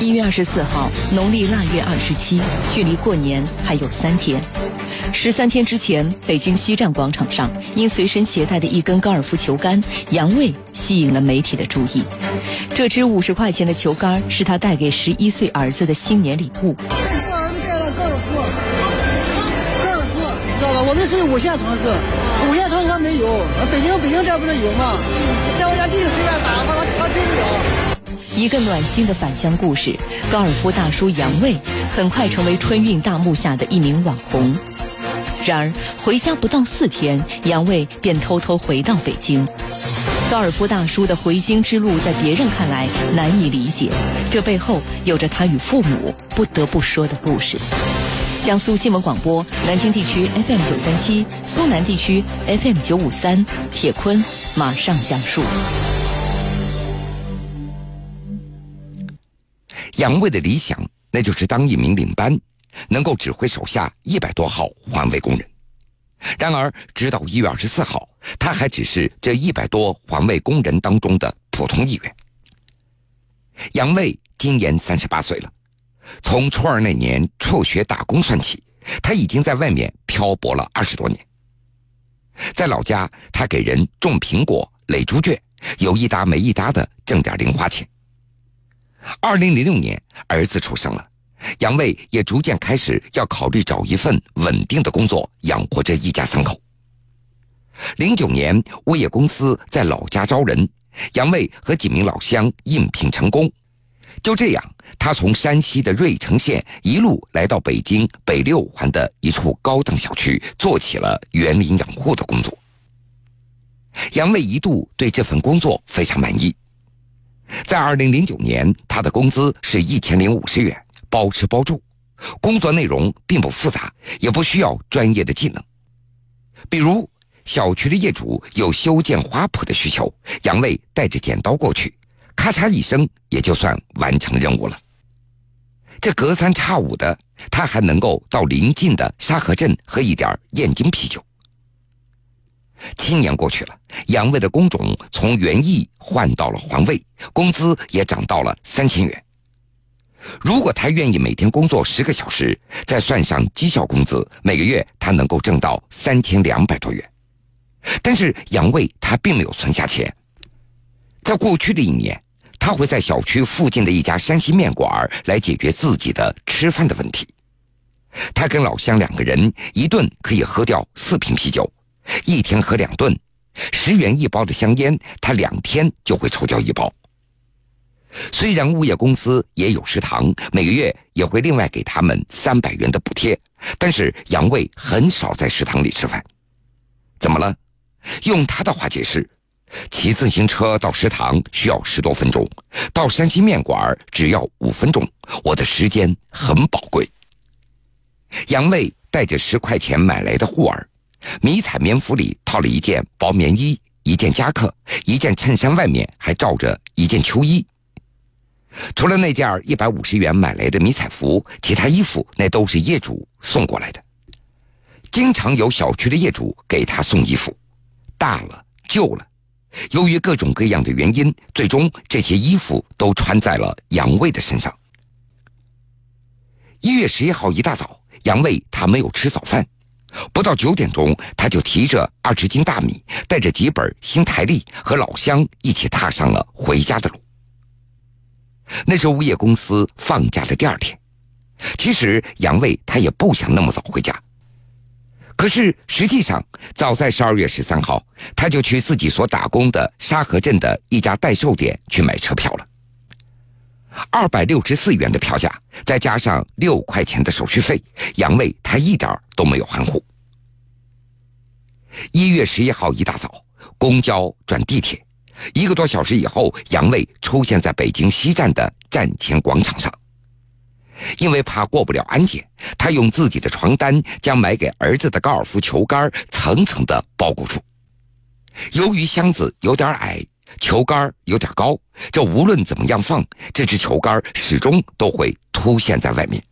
一月二十四号，农历腊月二十七，距离过年还有三天。十三天之前，北京西站广场上，因随身携带的一根高尔夫球杆杨卫，吸引了媒体的注意。这支五十块钱的球杆是他带给十一岁儿子的新年礼物。给我儿子带了高尔夫，高尔夫，知道吧？我们是五线城市，五线城市他没有，北京北京这不是有吗？在我家弟弟随便打，他他丢不了。一个暖心的返乡故事，高尔夫大叔杨卫很快成为春运大幕下的一名网红。然而回家不到四天，杨卫便偷偷回到北京。高尔夫大叔的回京之路，在别人看来难以理解，这背后有着他与父母不得不说的故事。江苏新闻广播南京地区 FM 九三七，苏南地区 FM 九五三，铁坤马上讲述。杨卫的理想，那就是当一名领班，能够指挥手下一百多号环卫工人。然而，直到一月二十四号，他还只是这一百多环卫工人当中的普通一员。杨卫今年三十八岁了，从初二那年辍学打工算起，他已经在外面漂泊了二十多年。在老家，他给人种苹果、垒猪圈，有一搭没一搭的挣点零花钱。二零零六年，儿子出生了，杨卫也逐渐开始要考虑找一份稳定的工作养活这一家三口。零九年，物业公司在老家招人，杨卫和几名老乡应聘成功。就这样，他从山西的芮城县一路来到北京北六环的一处高档小区，做起了园林养护的工作。杨卫一度对这份工作非常满意。在二零零九年，他的工资是一千零五十元，包吃包住，工作内容并不复杂，也不需要专业的技能。比如，小区的业主有修建花圃的需求，杨卫带着剪刀过去，咔嚓一声，也就算完成任务了。这隔三差五的，他还能够到邻近的沙河镇喝一点燕京啤酒。七年过去了，杨卫的工种从园艺换到了环卫，工资也涨到了三千元。如果他愿意每天工作十个小时，再算上绩效工资，每个月他能够挣到三千两百多元。但是杨卫他并没有存下钱，在过去的一年，他会在小区附近的一家山西面馆来解决自己的吃饭的问题。他跟老乡两个人一顿可以喝掉四瓶啤酒。一天喝两顿，十元一包的香烟，他两天就会抽掉一包。虽然物业公司也有食堂，每个月也会另外给他们三百元的补贴，但是杨卫很少在食堂里吃饭。怎么了？用他的话解释：骑自行车到食堂需要十多分钟，到山西面馆只要五分钟，我的时间很宝贵。杨卫带着十块钱买来的护耳。迷彩棉服里套了一件薄棉衣，一件夹克，一件衬衫，外面还罩着一件秋衣。除了那件一百五十元买来的迷彩服，其他衣服那都是业主送过来的。经常有小区的业主给他送衣服，大了旧了，由于各种各样的原因，最终这些衣服都穿在了杨卫的身上。一月十一号一大早，杨卫他没有吃早饭。不到九点钟，他就提着二十斤大米，带着几本新台历，和老乡一起踏上了回家的路。那是物业公司放假的第二天。其实杨卫他也不想那么早回家，可是实际上，早在十二月十三号，他就去自己所打工的沙河镇的一家代售点去买车票了。二百六十四元的票价，再加上六块钱的手续费，杨卫他一点都没有含糊。一月十一号一大早，公交转地铁，一个多小时以后，杨卫出现在北京西站的站前广场上。因为怕过不了安检，他用自己的床单将买给儿子的高尔夫球杆层层的包裹住。由于箱子有点矮。球杆有点高，这无论怎么样放，这支球杆始终都会凸现在外面。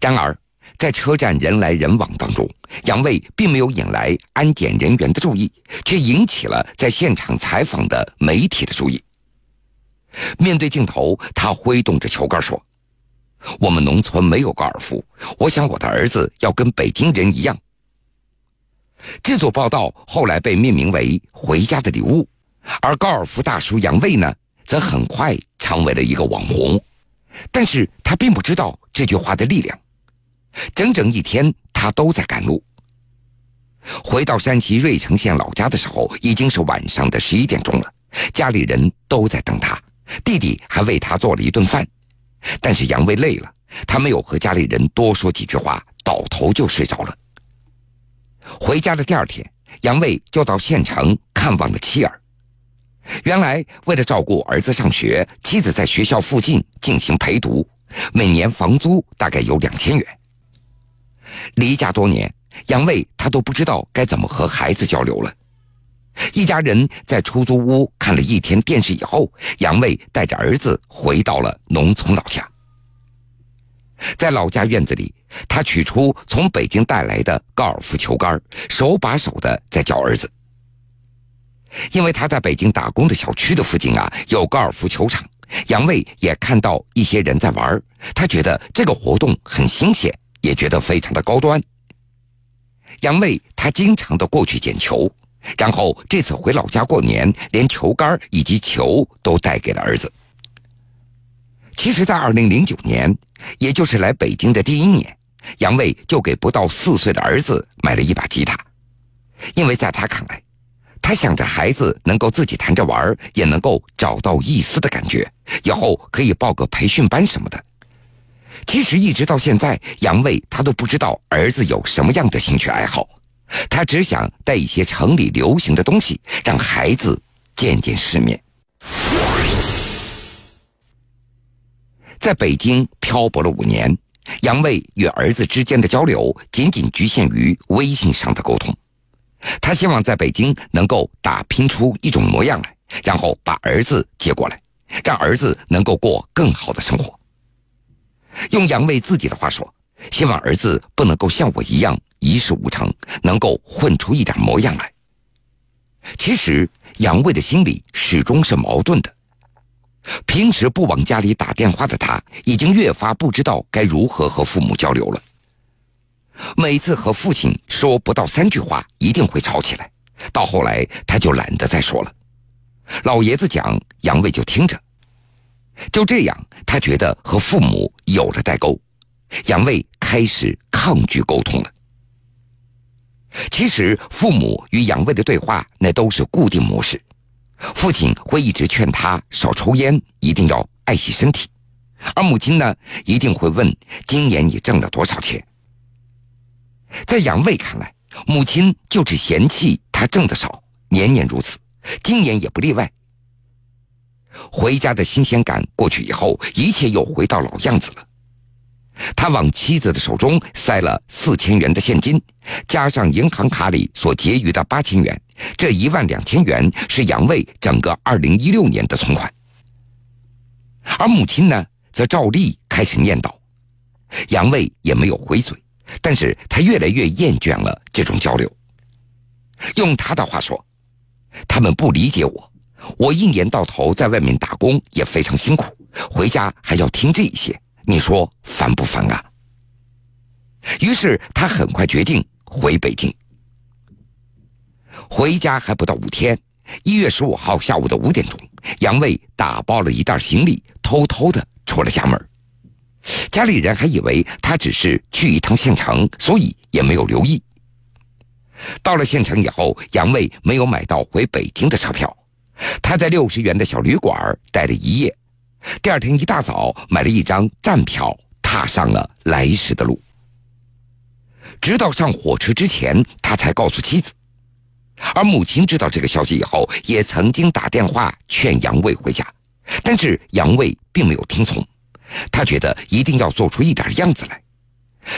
然而，在车站人来人往当中，杨卫并没有引来安检人员的注意，却引起了在现场采访的媒体的注意。面对镜头，他挥动着球杆说：“我们农村没有高尔夫，我想我的儿子要跟北京人一样。”这组报道后来被命名为《回家的礼物》，而高尔夫大叔杨卫呢，则很快成为了一个网红。但是他并不知道这句话的力量。整整一天，他都在赶路。回到山西芮城县老家的时候，已经是晚上的十一点钟了。家里人都在等他，弟弟还为他做了一顿饭。但是杨卫累了，他没有和家里人多说几句话，倒头就睡着了。回家的第二天，杨卫就到县城看望了妻儿。原来，为了照顾儿子上学，妻子在学校附近进行陪读，每年房租大概有两千元。离家多年，杨卫他都不知道该怎么和孩子交流了。一家人在出租屋看了一天电视以后，杨卫带着儿子回到了农村老家。在老家院子里，他取出从北京带来的高尔夫球杆，手把手的在教儿子。因为他在北京打工的小区的附近啊有高尔夫球场，杨卫也看到一些人在玩，他觉得这个活动很新鲜，也觉得非常的高端。杨卫他经常的过去捡球，然后这次回老家过年，连球杆以及球都带给了儿子。其实，在二零零九年，也就是来北京的第一年，杨卫就给不到四岁的儿子买了一把吉他，因为在他看来，他想着孩子能够自己弹着玩，也能够找到一丝的感觉，以后可以报个培训班什么的。其实一直到现在，杨卫他都不知道儿子有什么样的兴趣爱好，他只想带一些城里流行的东西，让孩子见见世面。在北京漂泊了五年，杨卫与儿子之间的交流仅仅局限于微信上的沟通。他希望在北京能够打拼出一种模样来，然后把儿子接过来，让儿子能够过更好的生活。用杨卫自己的话说，希望儿子不能够像我一样一事无成，能够混出一点模样来。其实杨卫的心里始终是矛盾的。平时不往家里打电话的他，已经越发不知道该如何和父母交流了。每次和父亲说不到三句话，一定会吵起来。到后来，他就懒得再说了。老爷子讲，杨卫就听着。就这样，他觉得和父母有了代沟，杨卫开始抗拒沟通了。其实，父母与杨卫的对话那都是固定模式。父亲会一直劝他少抽烟，一定要爱惜身体，而母亲呢，一定会问今年你挣了多少钱。在杨卫看来，母亲就是嫌弃他挣的少，年年如此，今年也不例外。回家的新鲜感过去以后，一切又回到老样子了。他往妻子的手中塞了四千元的现金，加上银行卡里所结余的八千元，这一万两千元是杨卫整个二零一六年的存款。而母亲呢，则照例开始念叨，杨卫也没有回嘴，但是他越来越厌倦了这种交流。用他的话说，他们不理解我，我一年到头在外面打工也非常辛苦，回家还要听这些。你说烦不烦啊？于是他很快决定回北京。回家还不到五天，一月十五号下午的五点钟，杨卫打包了一袋行李，偷偷的出了家门。家里人还以为他只是去一趟县城，所以也没有留意。到了县城以后，杨卫没有买到回北京的车票，他在六十元的小旅馆待了一夜。第二天一大早，买了一张站票，踏上了来时的路。直到上火车之前，他才告诉妻子。而母亲知道这个消息以后，也曾经打电话劝杨卫回家，但是杨卫并没有听从。他觉得一定要做出一点样子来，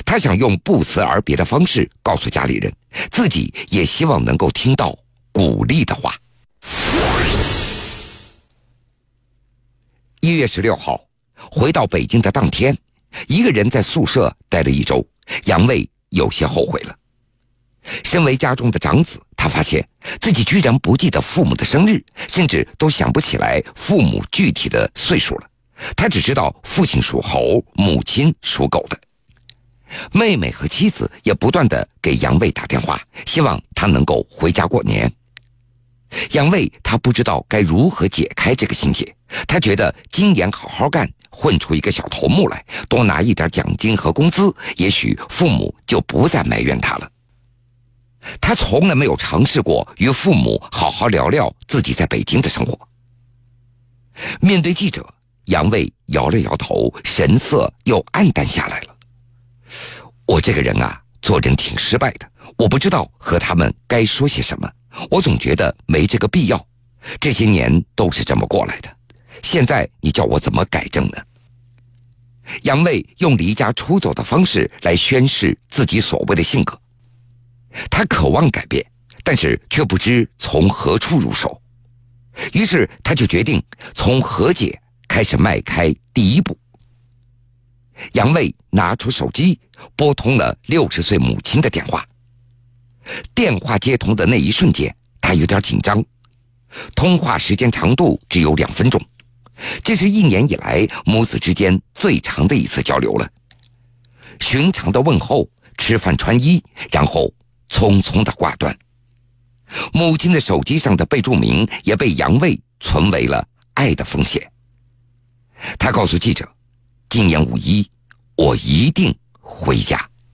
他想用不辞而别的方式告诉家里人，自己也希望能够听到鼓励的话。一月十六号，回到北京的当天，一个人在宿舍待了一周，杨卫有些后悔了。身为家中的长子，他发现自己居然不记得父母的生日，甚至都想不起来父母具体的岁数了。他只知道父亲属猴，母亲属狗的。妹妹和妻子也不断的给杨卫打电话，希望他能够回家过年。杨卫他不知道该如何解开这个心结，他觉得今年好好干，混出一个小头目来，多拿一点奖金和工资，也许父母就不再埋怨他了。他从来没有尝试过与父母好好聊聊自己在北京的生活。面对记者，杨卫摇了摇头，神色又暗淡下来了。我这个人啊，做人挺失败的，我不知道和他们该说些什么。我总觉得没这个必要，这些年都是这么过来的。现在你叫我怎么改正呢？杨卫用离家出走的方式来宣示自己所谓的性格。他渴望改变，但是却不知从何处入手。于是他就决定从和解开始迈开第一步。杨卫拿出手机，拨通了六十岁母亲的电话。电话接通的那一瞬间，他有点紧张。通话时间长度只有两分钟，这是一年以来母子之间最长的一次交流了。寻常的问候、吃饭、穿衣，然后匆匆的挂断。母亲的手机上的备注名也被杨卫存为了“爱的风险”。他告诉记者：“今年五一，我一定回家。”